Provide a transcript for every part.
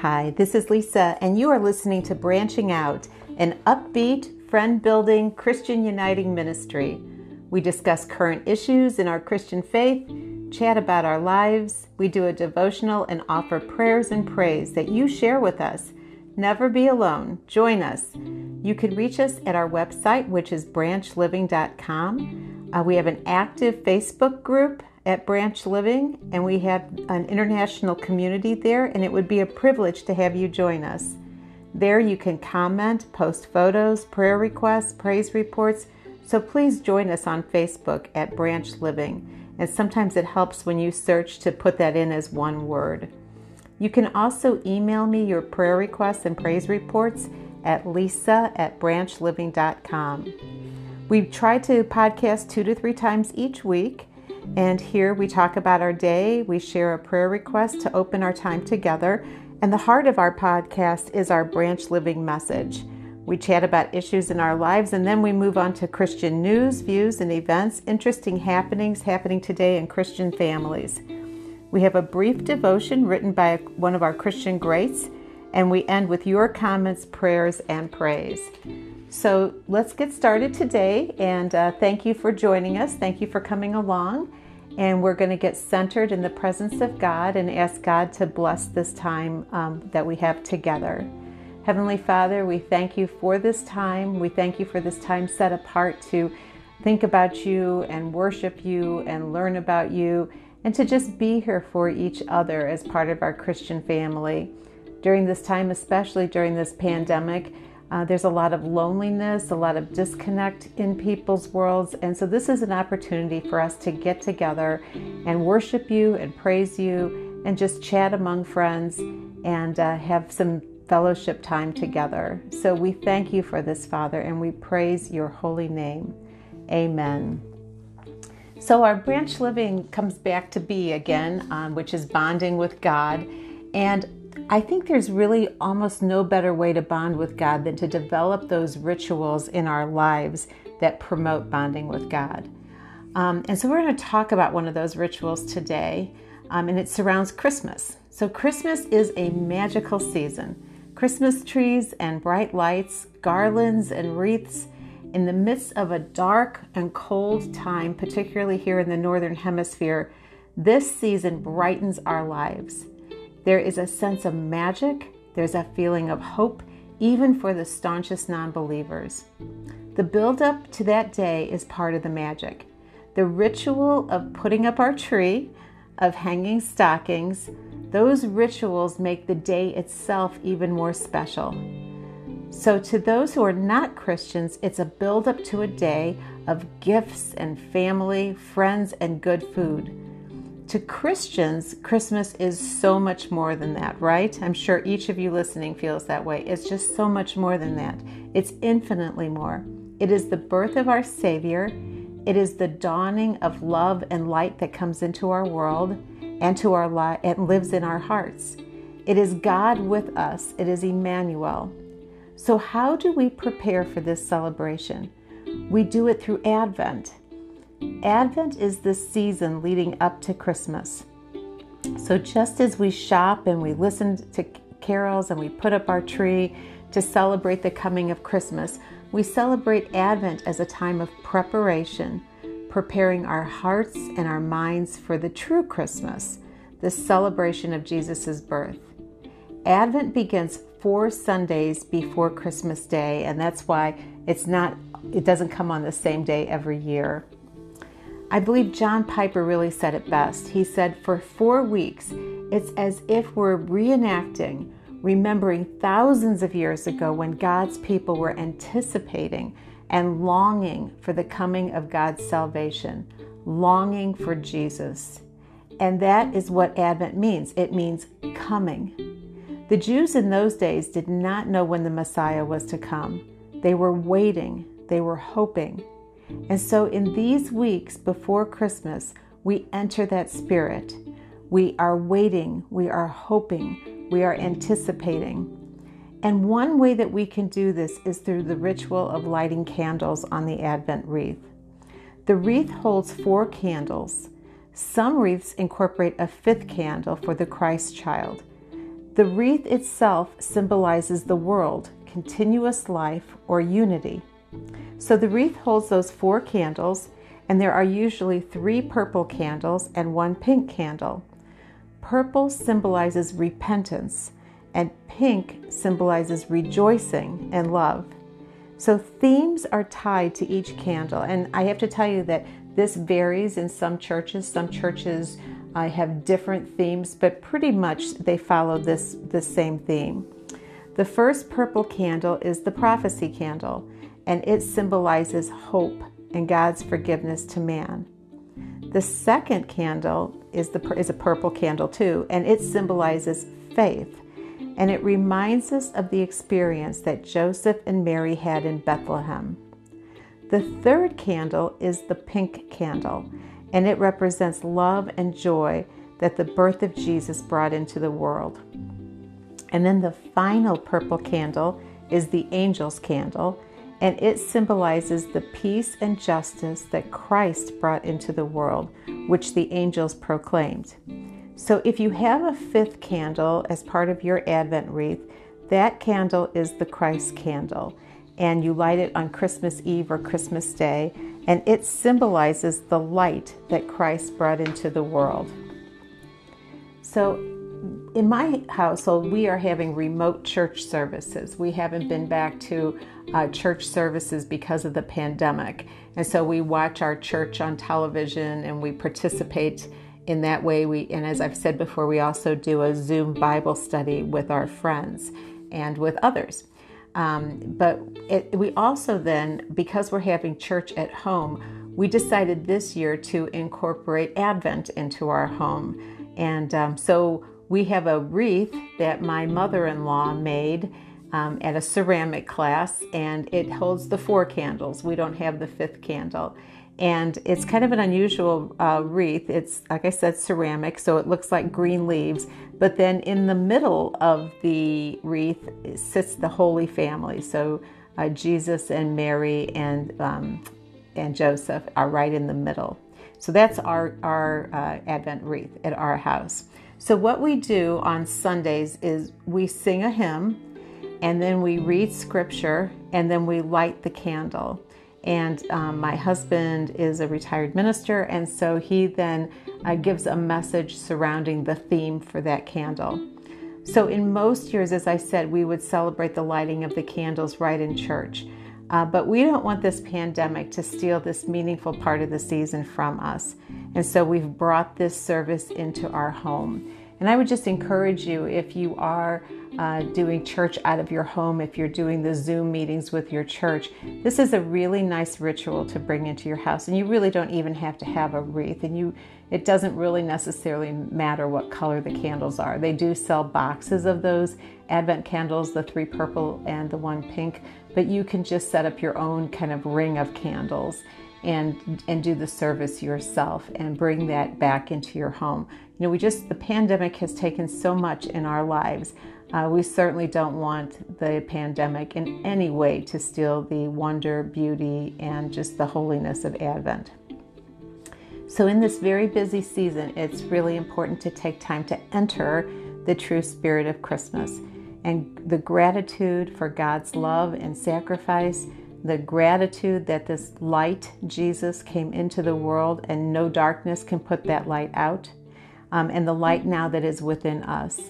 Hi, this is Lisa, and you are listening to Branching Out, an upbeat, friend building, Christian uniting ministry. We discuss current issues in our Christian faith, chat about our lives, we do a devotional, and offer prayers and praise that you share with us. Never be alone. Join us. You can reach us at our website, which is branchliving.com. Uh, we have an active Facebook group at Branch Living, and we have an international community there, and it would be a privilege to have you join us. There you can comment, post photos, prayer requests, praise reports. So please join us on Facebook at Branch Living. And sometimes it helps when you search to put that in as one word. You can also email me your prayer requests and praise reports at lisa at branchliving.com. We try to podcast two to three times each week. And here we talk about our day, we share a prayer request to open our time together, and the heart of our podcast is our branch living message. We chat about issues in our lives and then we move on to Christian news, views, and events, interesting happenings happening today in Christian families. We have a brief devotion written by one of our Christian greats, and we end with your comments, prayers, and praise. So let's get started today, and uh, thank you for joining us. Thank you for coming along. And we're going to get centered in the presence of God and ask God to bless this time um, that we have together. Heavenly Father, we thank you for this time. We thank you for this time set apart to think about you and worship you and learn about you and to just be here for each other as part of our Christian family. During this time, especially during this pandemic, uh, there's a lot of loneliness, a lot of disconnect in people's worlds. And so, this is an opportunity for us to get together and worship you and praise you and just chat among friends and uh, have some fellowship time together. So, we thank you for this, Father, and we praise your holy name. Amen. So, our branch living comes back to be again, um, which is bonding with God. And I think there's really almost no better way to bond with God than to develop those rituals in our lives that promote bonding with God. Um, and so we're going to talk about one of those rituals today, um, and it surrounds Christmas. So, Christmas is a magical season. Christmas trees and bright lights, garlands and wreaths, in the midst of a dark and cold time, particularly here in the Northern Hemisphere, this season brightens our lives. There is a sense of magic, there's a feeling of hope, even for the staunchest non believers. The build up to that day is part of the magic. The ritual of putting up our tree, of hanging stockings, those rituals make the day itself even more special. So, to those who are not Christians, it's a build up to a day of gifts and family, friends, and good food to Christians, Christmas is so much more than that, right? I'm sure each of you listening feels that way. It's just so much more than that. It's infinitely more. It is the birth of our Savior. It is the dawning of love and light that comes into our world and to our life and lives in our hearts. It is God with us. It is Emmanuel. So how do we prepare for this celebration? We do it through Advent. Advent is the season leading up to Christmas. So, just as we shop and we listen to carols and we put up our tree to celebrate the coming of Christmas, we celebrate Advent as a time of preparation, preparing our hearts and our minds for the true Christmas, the celebration of Jesus' birth. Advent begins four Sundays before Christmas Day, and that's why it's not, it doesn't come on the same day every year. I believe John Piper really said it best. He said, For four weeks, it's as if we're reenacting, remembering thousands of years ago when God's people were anticipating and longing for the coming of God's salvation, longing for Jesus. And that is what Advent means it means coming. The Jews in those days did not know when the Messiah was to come. They were waiting, they were hoping. And so, in these weeks before Christmas, we enter that spirit. We are waiting, we are hoping, we are anticipating. And one way that we can do this is through the ritual of lighting candles on the Advent wreath. The wreath holds four candles. Some wreaths incorporate a fifth candle for the Christ child. The wreath itself symbolizes the world, continuous life, or unity. So the wreath holds those four candles, and there are usually three purple candles and one pink candle. Purple symbolizes repentance, and pink symbolizes rejoicing and love. So themes are tied to each candle, and I have to tell you that this varies in some churches. Some churches uh, have different themes, but pretty much they follow this, this same theme. The first purple candle is the prophecy candle, and it symbolizes hope and God's forgiveness to man. The second candle is, the, is a purple candle too, and it symbolizes faith. And it reminds us of the experience that Joseph and Mary had in Bethlehem. The third candle is the pink candle, and it represents love and joy that the birth of Jesus brought into the world. And then the final purple candle is the angel's candle, and it symbolizes the peace and justice that Christ brought into the world, which the angels proclaimed. So if you have a fifth candle as part of your Advent wreath, that candle is the Christ candle and you light it on Christmas Eve or Christmas Day, and it symbolizes the light that Christ brought into the world. So, in my household, we are having remote church services. We haven't been back to uh, church services because of the pandemic. And so we watch our church on television and we participate in that way. We, and as I've said before, we also do a Zoom Bible study with our friends and with others. Um, but it, we also then, because we're having church at home, we decided this year to incorporate Advent into our home. And um, so we have a wreath that my mother in law made um, at a ceramic class, and it holds the four candles. We don't have the fifth candle and it's kind of an unusual uh, wreath. It's, like I said, ceramic, so it looks like green leaves. But then in the middle of the wreath sits the Holy Family. So uh, Jesus and Mary and, um, and Joseph are right in the middle. So that's our, our uh, Advent wreath at our house. So, what we do on Sundays is we sing a hymn, and then we read scripture, and then we light the candle. And um, my husband is a retired minister, and so he then uh, gives a message surrounding the theme for that candle. So, in most years, as I said, we would celebrate the lighting of the candles right in church. Uh, but we don't want this pandemic to steal this meaningful part of the season from us. And so we've brought this service into our home. And I would just encourage you if you are uh, doing church out of your home, if you're doing the Zoom meetings with your church, this is a really nice ritual to bring into your house. And you really don't even have to have a wreath. And you, it doesn't really necessarily matter what color the candles are. They do sell boxes of those Advent candles, the three purple and the one pink, but you can just set up your own kind of ring of candles and and do the service yourself and bring that back into your home. You know, we just the pandemic has taken so much in our lives. Uh, we certainly don't want the pandemic in any way to steal the wonder, beauty, and just the holiness of Advent. So, in this very busy season, it's really important to take time to enter the true spirit of Christmas and the gratitude for God's love and sacrifice the gratitude that this light, Jesus, came into the world and no darkness can put that light out, um, and the light now that is within us.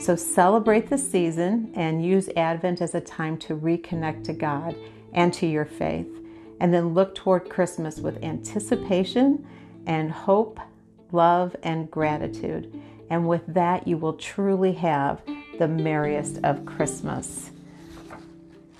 So celebrate the season and use Advent as a time to reconnect to God and to your faith. And then look toward Christmas with anticipation and hope, love, and gratitude. And with that, you will truly have the merriest of Christmas.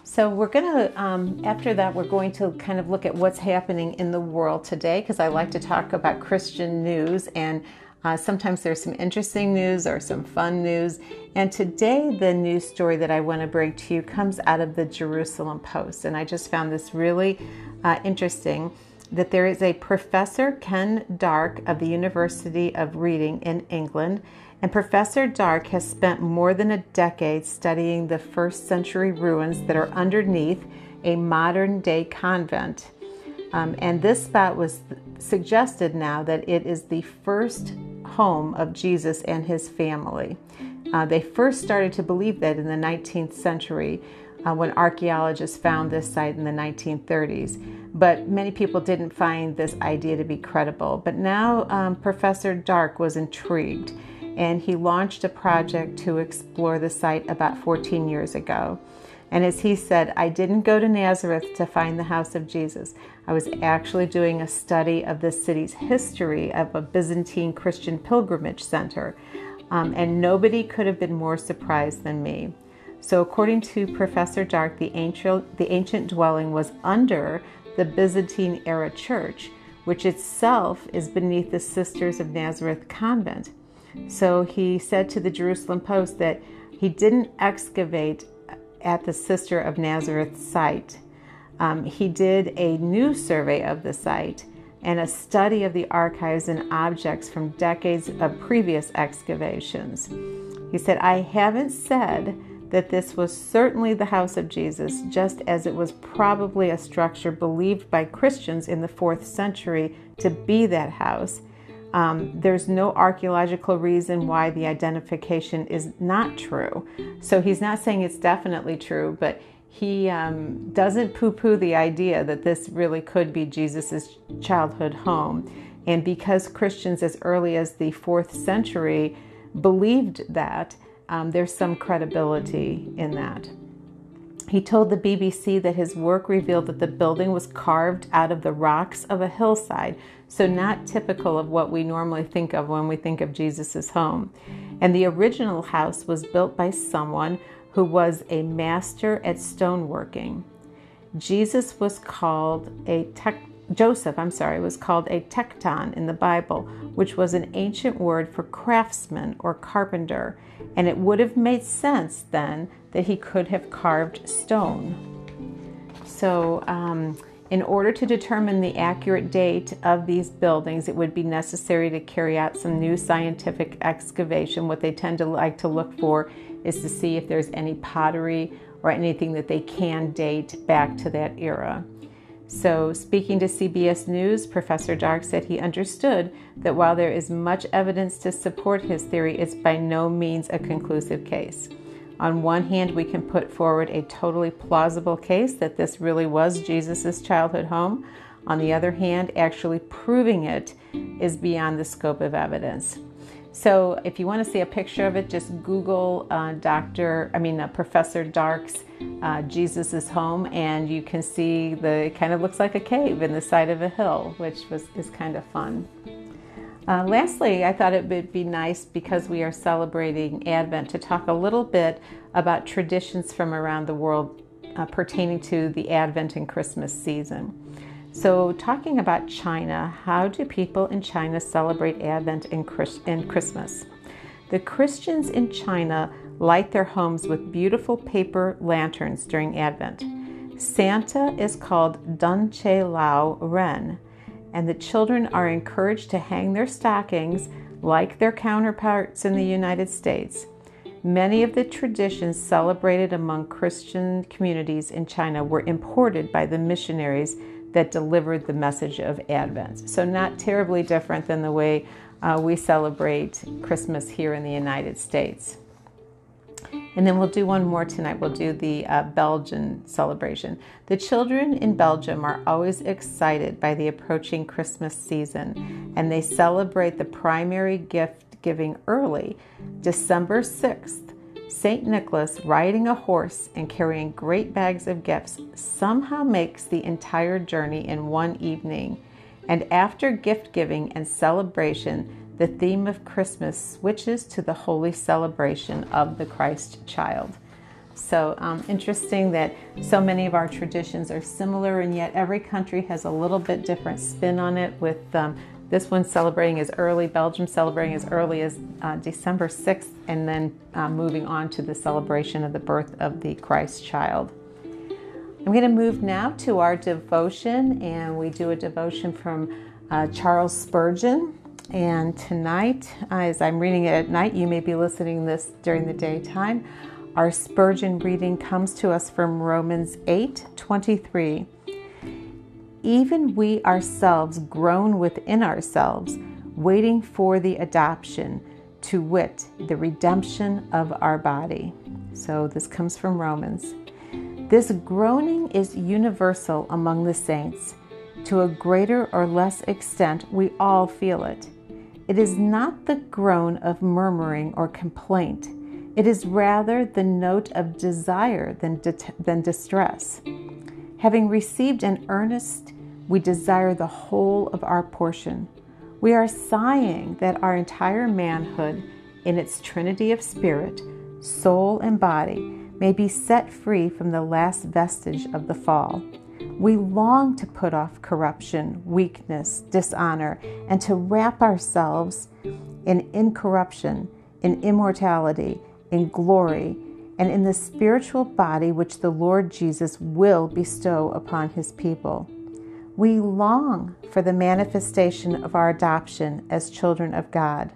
So, we're going to, um, after that, we're going to kind of look at what's happening in the world today because I like to talk about Christian news and uh, sometimes there's some interesting news or some fun news. And today, the news story that I want to bring to you comes out of the Jerusalem Post. And I just found this really uh, interesting that there is a professor, Ken Dark, of the University of Reading in England, and Professor Dark has spent more than a decade studying the first century ruins that are underneath a modern day convent. Um, and this spot was suggested now that it is the first home of Jesus and his family. Uh, they first started to believe that in the 19th century uh, when archaeologists found this site in the 1930s. But many people didn't find this idea to be credible. But now um, Professor Dark was intrigued and he launched a project to explore the site about 14 years ago. And as he said, I didn't go to Nazareth to find the house of Jesus. I was actually doing a study of the city's history of a Byzantine Christian pilgrimage center. Um, and nobody could have been more surprised than me. So, according to Professor Dark, the ancient, the ancient dwelling was under the Byzantine era church, which itself is beneath the Sisters of Nazareth convent. So, he said to the Jerusalem Post that he didn't excavate at the Sister of Nazareth site. Um, he did a new survey of the site and a study of the archives and objects from decades of previous excavations. He said, I haven't said that this was certainly the house of Jesus, just as it was probably a structure believed by Christians in the fourth century to be that house. Um, there's no archaeological reason why the identification is not true. So he's not saying it's definitely true, but he um, doesn't poo poo the idea that this really could be Jesus' childhood home. And because Christians as early as the fourth century believed that, um, there's some credibility in that. He told the BBC that his work revealed that the building was carved out of the rocks of a hillside, so not typical of what we normally think of when we think of Jesus' home. And the original house was built by someone who was a master at stoneworking. Jesus was called a tech, Joseph, I'm sorry, was called a tekton in the Bible, which was an ancient word for craftsman or carpenter, and it would have made sense then that he could have carved stone. So, um, in order to determine the accurate date of these buildings, it would be necessary to carry out some new scientific excavation. What they tend to like to look for is to see if there's any pottery or anything that they can date back to that era. So, speaking to CBS News, Professor Dark said he understood that while there is much evidence to support his theory, it's by no means a conclusive case. On one hand, we can put forward a totally plausible case that this really was Jesus' childhood home. On the other hand, actually proving it is beyond the scope of evidence. So, if you want to see a picture of it, just Google uh, Dr. I mean, uh, Professor Dark's uh, Jesus's home, and you can see the. It kind of looks like a cave in the side of a hill, which was is kind of fun. Uh, lastly, I thought it would be nice because we are celebrating Advent to talk a little bit about traditions from around the world uh, pertaining to the Advent and Christmas season. So, talking about China, how do people in China celebrate Advent and, Christmas? The Christians in China light their homes with beautiful paper lanterns during Advent. Santa is called Dun Che Lao Ren and the children are encouraged to hang their stockings like their counterparts in the United States. Many of the traditions celebrated among Christian communities in China were imported by the missionaries that delivered the message of Advent. So, not terribly different than the way uh, we celebrate Christmas here in the United States. And then we'll do one more tonight. We'll do the uh, Belgian celebration. The children in Belgium are always excited by the approaching Christmas season, and they celebrate the primary gift giving early, December 6th. St. Nicholas, riding a horse and carrying great bags of gifts, somehow makes the entire journey in one evening. And after gift giving and celebration, the theme of Christmas switches to the holy celebration of the Christ child. So um, interesting that so many of our traditions are similar, and yet every country has a little bit different spin on it. With um, this one celebrating as early, Belgium celebrating as early as uh, December 6th, and then uh, moving on to the celebration of the birth of the Christ child. I'm going to move now to our devotion, and we do a devotion from uh, Charles Spurgeon. And tonight, as I'm reading it at night, you may be listening this during the daytime. Our Spurgeon reading comes to us from Romans 8 23. Even we ourselves groan within ourselves, waiting for the adoption, to wit, the redemption of our body. So this comes from Romans. This groaning is universal among the saints. To a greater or less extent, we all feel it. It is not the groan of murmuring or complaint. It is rather the note of desire than, than distress. Having received an earnest, we desire the whole of our portion. We are sighing that our entire manhood, in its trinity of spirit, soul, and body, may be set free from the last vestige of the fall. We long to put off corruption, weakness, dishonor, and to wrap ourselves in incorruption, in immortality, in glory, and in the spiritual body which the Lord Jesus will bestow upon his people. We long for the manifestation of our adoption as children of God.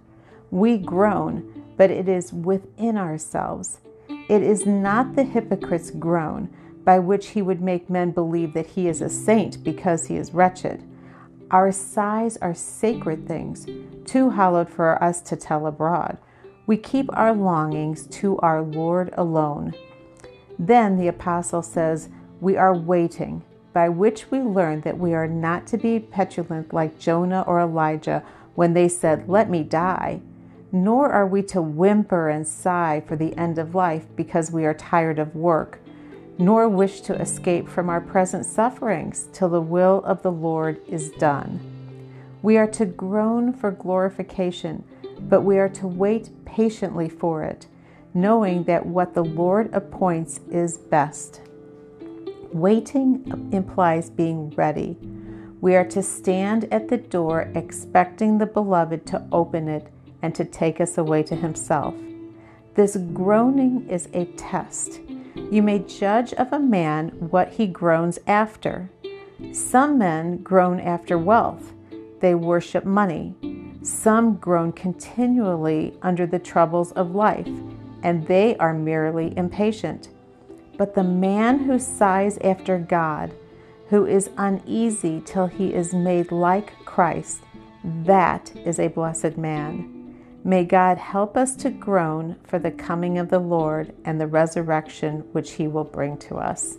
We groan, but it is within ourselves it is not the hypocrite's groan by which he would make men believe that he is a saint because he is wretched. Our sighs are sacred things, too hallowed for us to tell abroad. We keep our longings to our Lord alone. Then the apostle says, We are waiting, by which we learn that we are not to be petulant like Jonah or Elijah when they said, Let me die nor are we to whimper and sigh for the end of life because we are tired of work, nor wish to escape from our present sufferings till the will of the Lord is done. We are to groan for glorification, but we are to wait patiently for it, knowing that what the Lord appoints is best. Waiting implies being ready. We are to stand at the door expecting the beloved to open it and to take us away to Himself. This groaning is a test. You may judge of a man what he groans after. Some men groan after wealth, they worship money. Some groan continually under the troubles of life, and they are merely impatient. But the man who sighs after God, who is uneasy till he is made like Christ, that is a blessed man. May God help us to groan for the coming of the Lord and the resurrection which he will bring to us.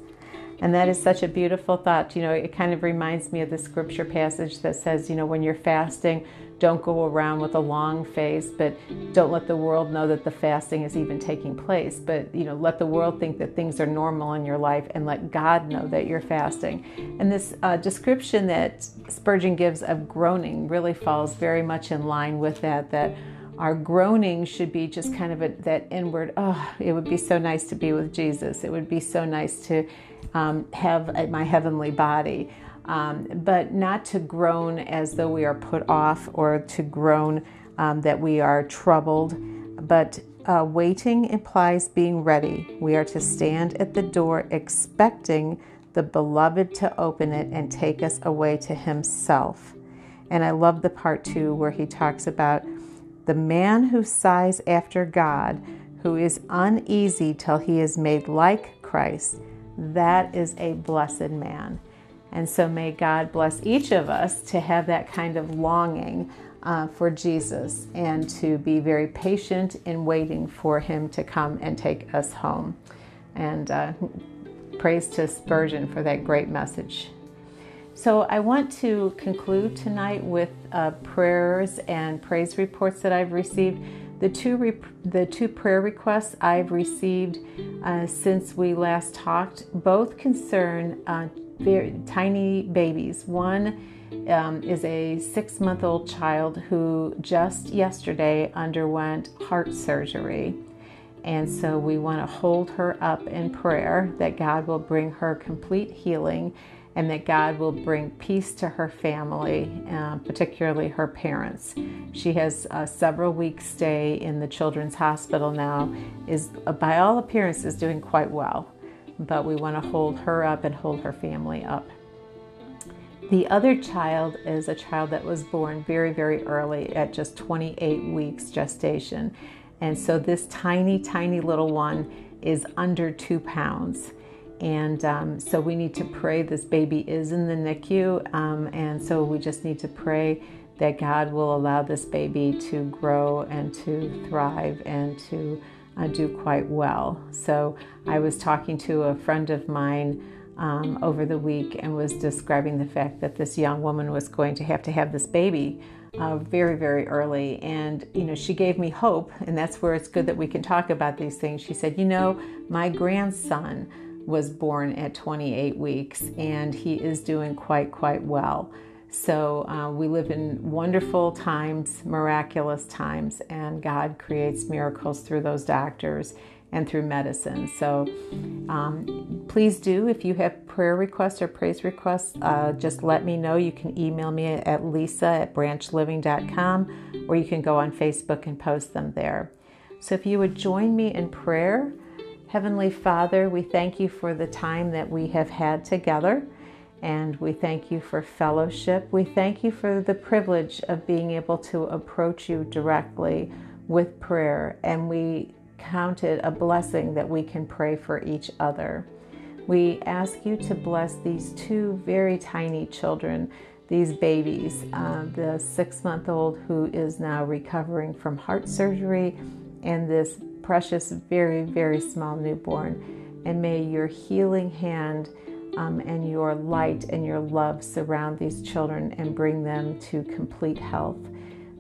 And that is such a beautiful thought. You know, it kind of reminds me of the scripture passage that says, you know, when you're fasting, don't go around with a long face, but don't let the world know that the fasting is even taking place. But, you know, let the world think that things are normal in your life and let God know that you're fasting. And this uh, description that Spurgeon gives of groaning really falls very much in line with that, that our groaning should be just kind of a, that inward, oh, it would be so nice to be with Jesus. It would be so nice to um, have my heavenly body. Um, but not to groan as though we are put off or to groan um, that we are troubled. But uh, waiting implies being ready. We are to stand at the door expecting the beloved to open it and take us away to himself. And I love the part two where he talks about the man who sighs after God, who is uneasy till he is made like Christ, that is a blessed man. And so may God bless each of us to have that kind of longing uh, for Jesus and to be very patient in waiting for him to come and take us home. And uh, praise to Spurgeon for that great message. So I want to conclude tonight with uh, prayers and praise reports that I've received. The two rep- the two prayer requests I've received uh, since we last talked both concern uh, very tiny babies. One um, is a six month old child who just yesterday underwent heart surgery. And so we want to hold her up in prayer that God will bring her complete healing and that God will bring peace to her family, uh, particularly her parents. She has a several weeks stay in the Children's Hospital now, is uh, by all appearances doing quite well, but we want to hold her up and hold her family up. The other child is a child that was born very, very early at just 28 weeks gestation. And so this tiny, tiny little one is under two pounds. And um, so we need to pray. This baby is in the NICU, um, and so we just need to pray that God will allow this baby to grow and to thrive and to uh, do quite well. So I was talking to a friend of mine um, over the week and was describing the fact that this young woman was going to have to have this baby uh, very, very early. And, you know, she gave me hope, and that's where it's good that we can talk about these things. She said, You know, my grandson was born at 28 weeks and he is doing quite, quite well. So uh, we live in wonderful times, miraculous times, and God creates miracles through those doctors and through medicine. So um, please do, if you have prayer requests or praise requests, uh, just let me know. You can email me at lisa at branchliving.com or you can go on Facebook and post them there. So if you would join me in prayer, Heavenly Father, we thank you for the time that we have had together. And we thank you for fellowship. We thank you for the privilege of being able to approach you directly with prayer. And we count it a blessing that we can pray for each other. We ask you to bless these two very tiny children, these babies, uh, the six month old who is now recovering from heart surgery, and this precious, very, very small newborn. And may your healing hand um, and your light and your love surround these children and bring them to complete health.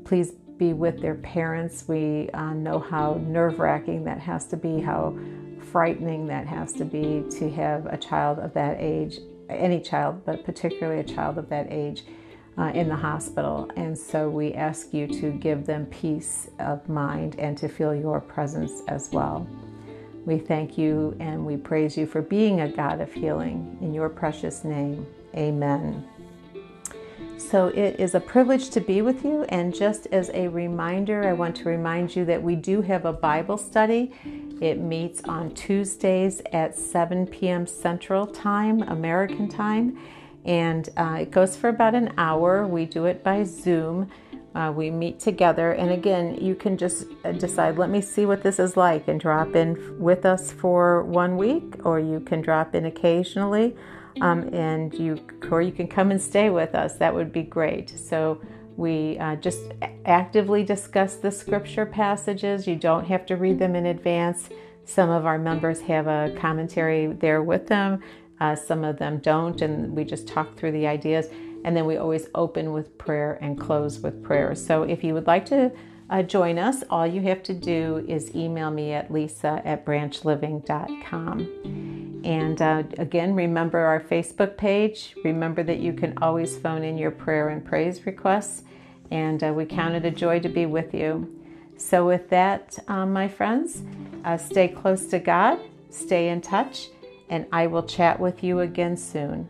Please be with their parents. We uh, know how nerve wracking that has to be, how frightening that has to be to have a child of that age, any child, but particularly a child of that age. Uh, in the hospital. And so we ask you to give them peace of mind and to feel your presence as well. We thank you and we praise you for being a God of healing. In your precious name, amen. So it is a privilege to be with you. And just as a reminder, I want to remind you that we do have a Bible study. It meets on Tuesdays at 7 p.m. Central Time, American Time. And uh, it goes for about an hour. We do it by Zoom. Uh, we meet together, and again, you can just uh, decide, let me see what this is like, and drop in with us for one week, or you can drop in occasionally, um, and you or you can come and stay with us. That would be great. So we uh, just actively discuss the scripture passages. You don't have to read them in advance. Some of our members have a commentary there with them. Uh, some of them don't, and we just talk through the ideas. And then we always open with prayer and close with prayer. So if you would like to uh, join us, all you have to do is email me at lisa at branchliving.com. And uh, again, remember our Facebook page. Remember that you can always phone in your prayer and praise requests. And uh, we count it a joy to be with you. So, with that, um, my friends, uh, stay close to God, stay in touch, and I will chat with you again soon.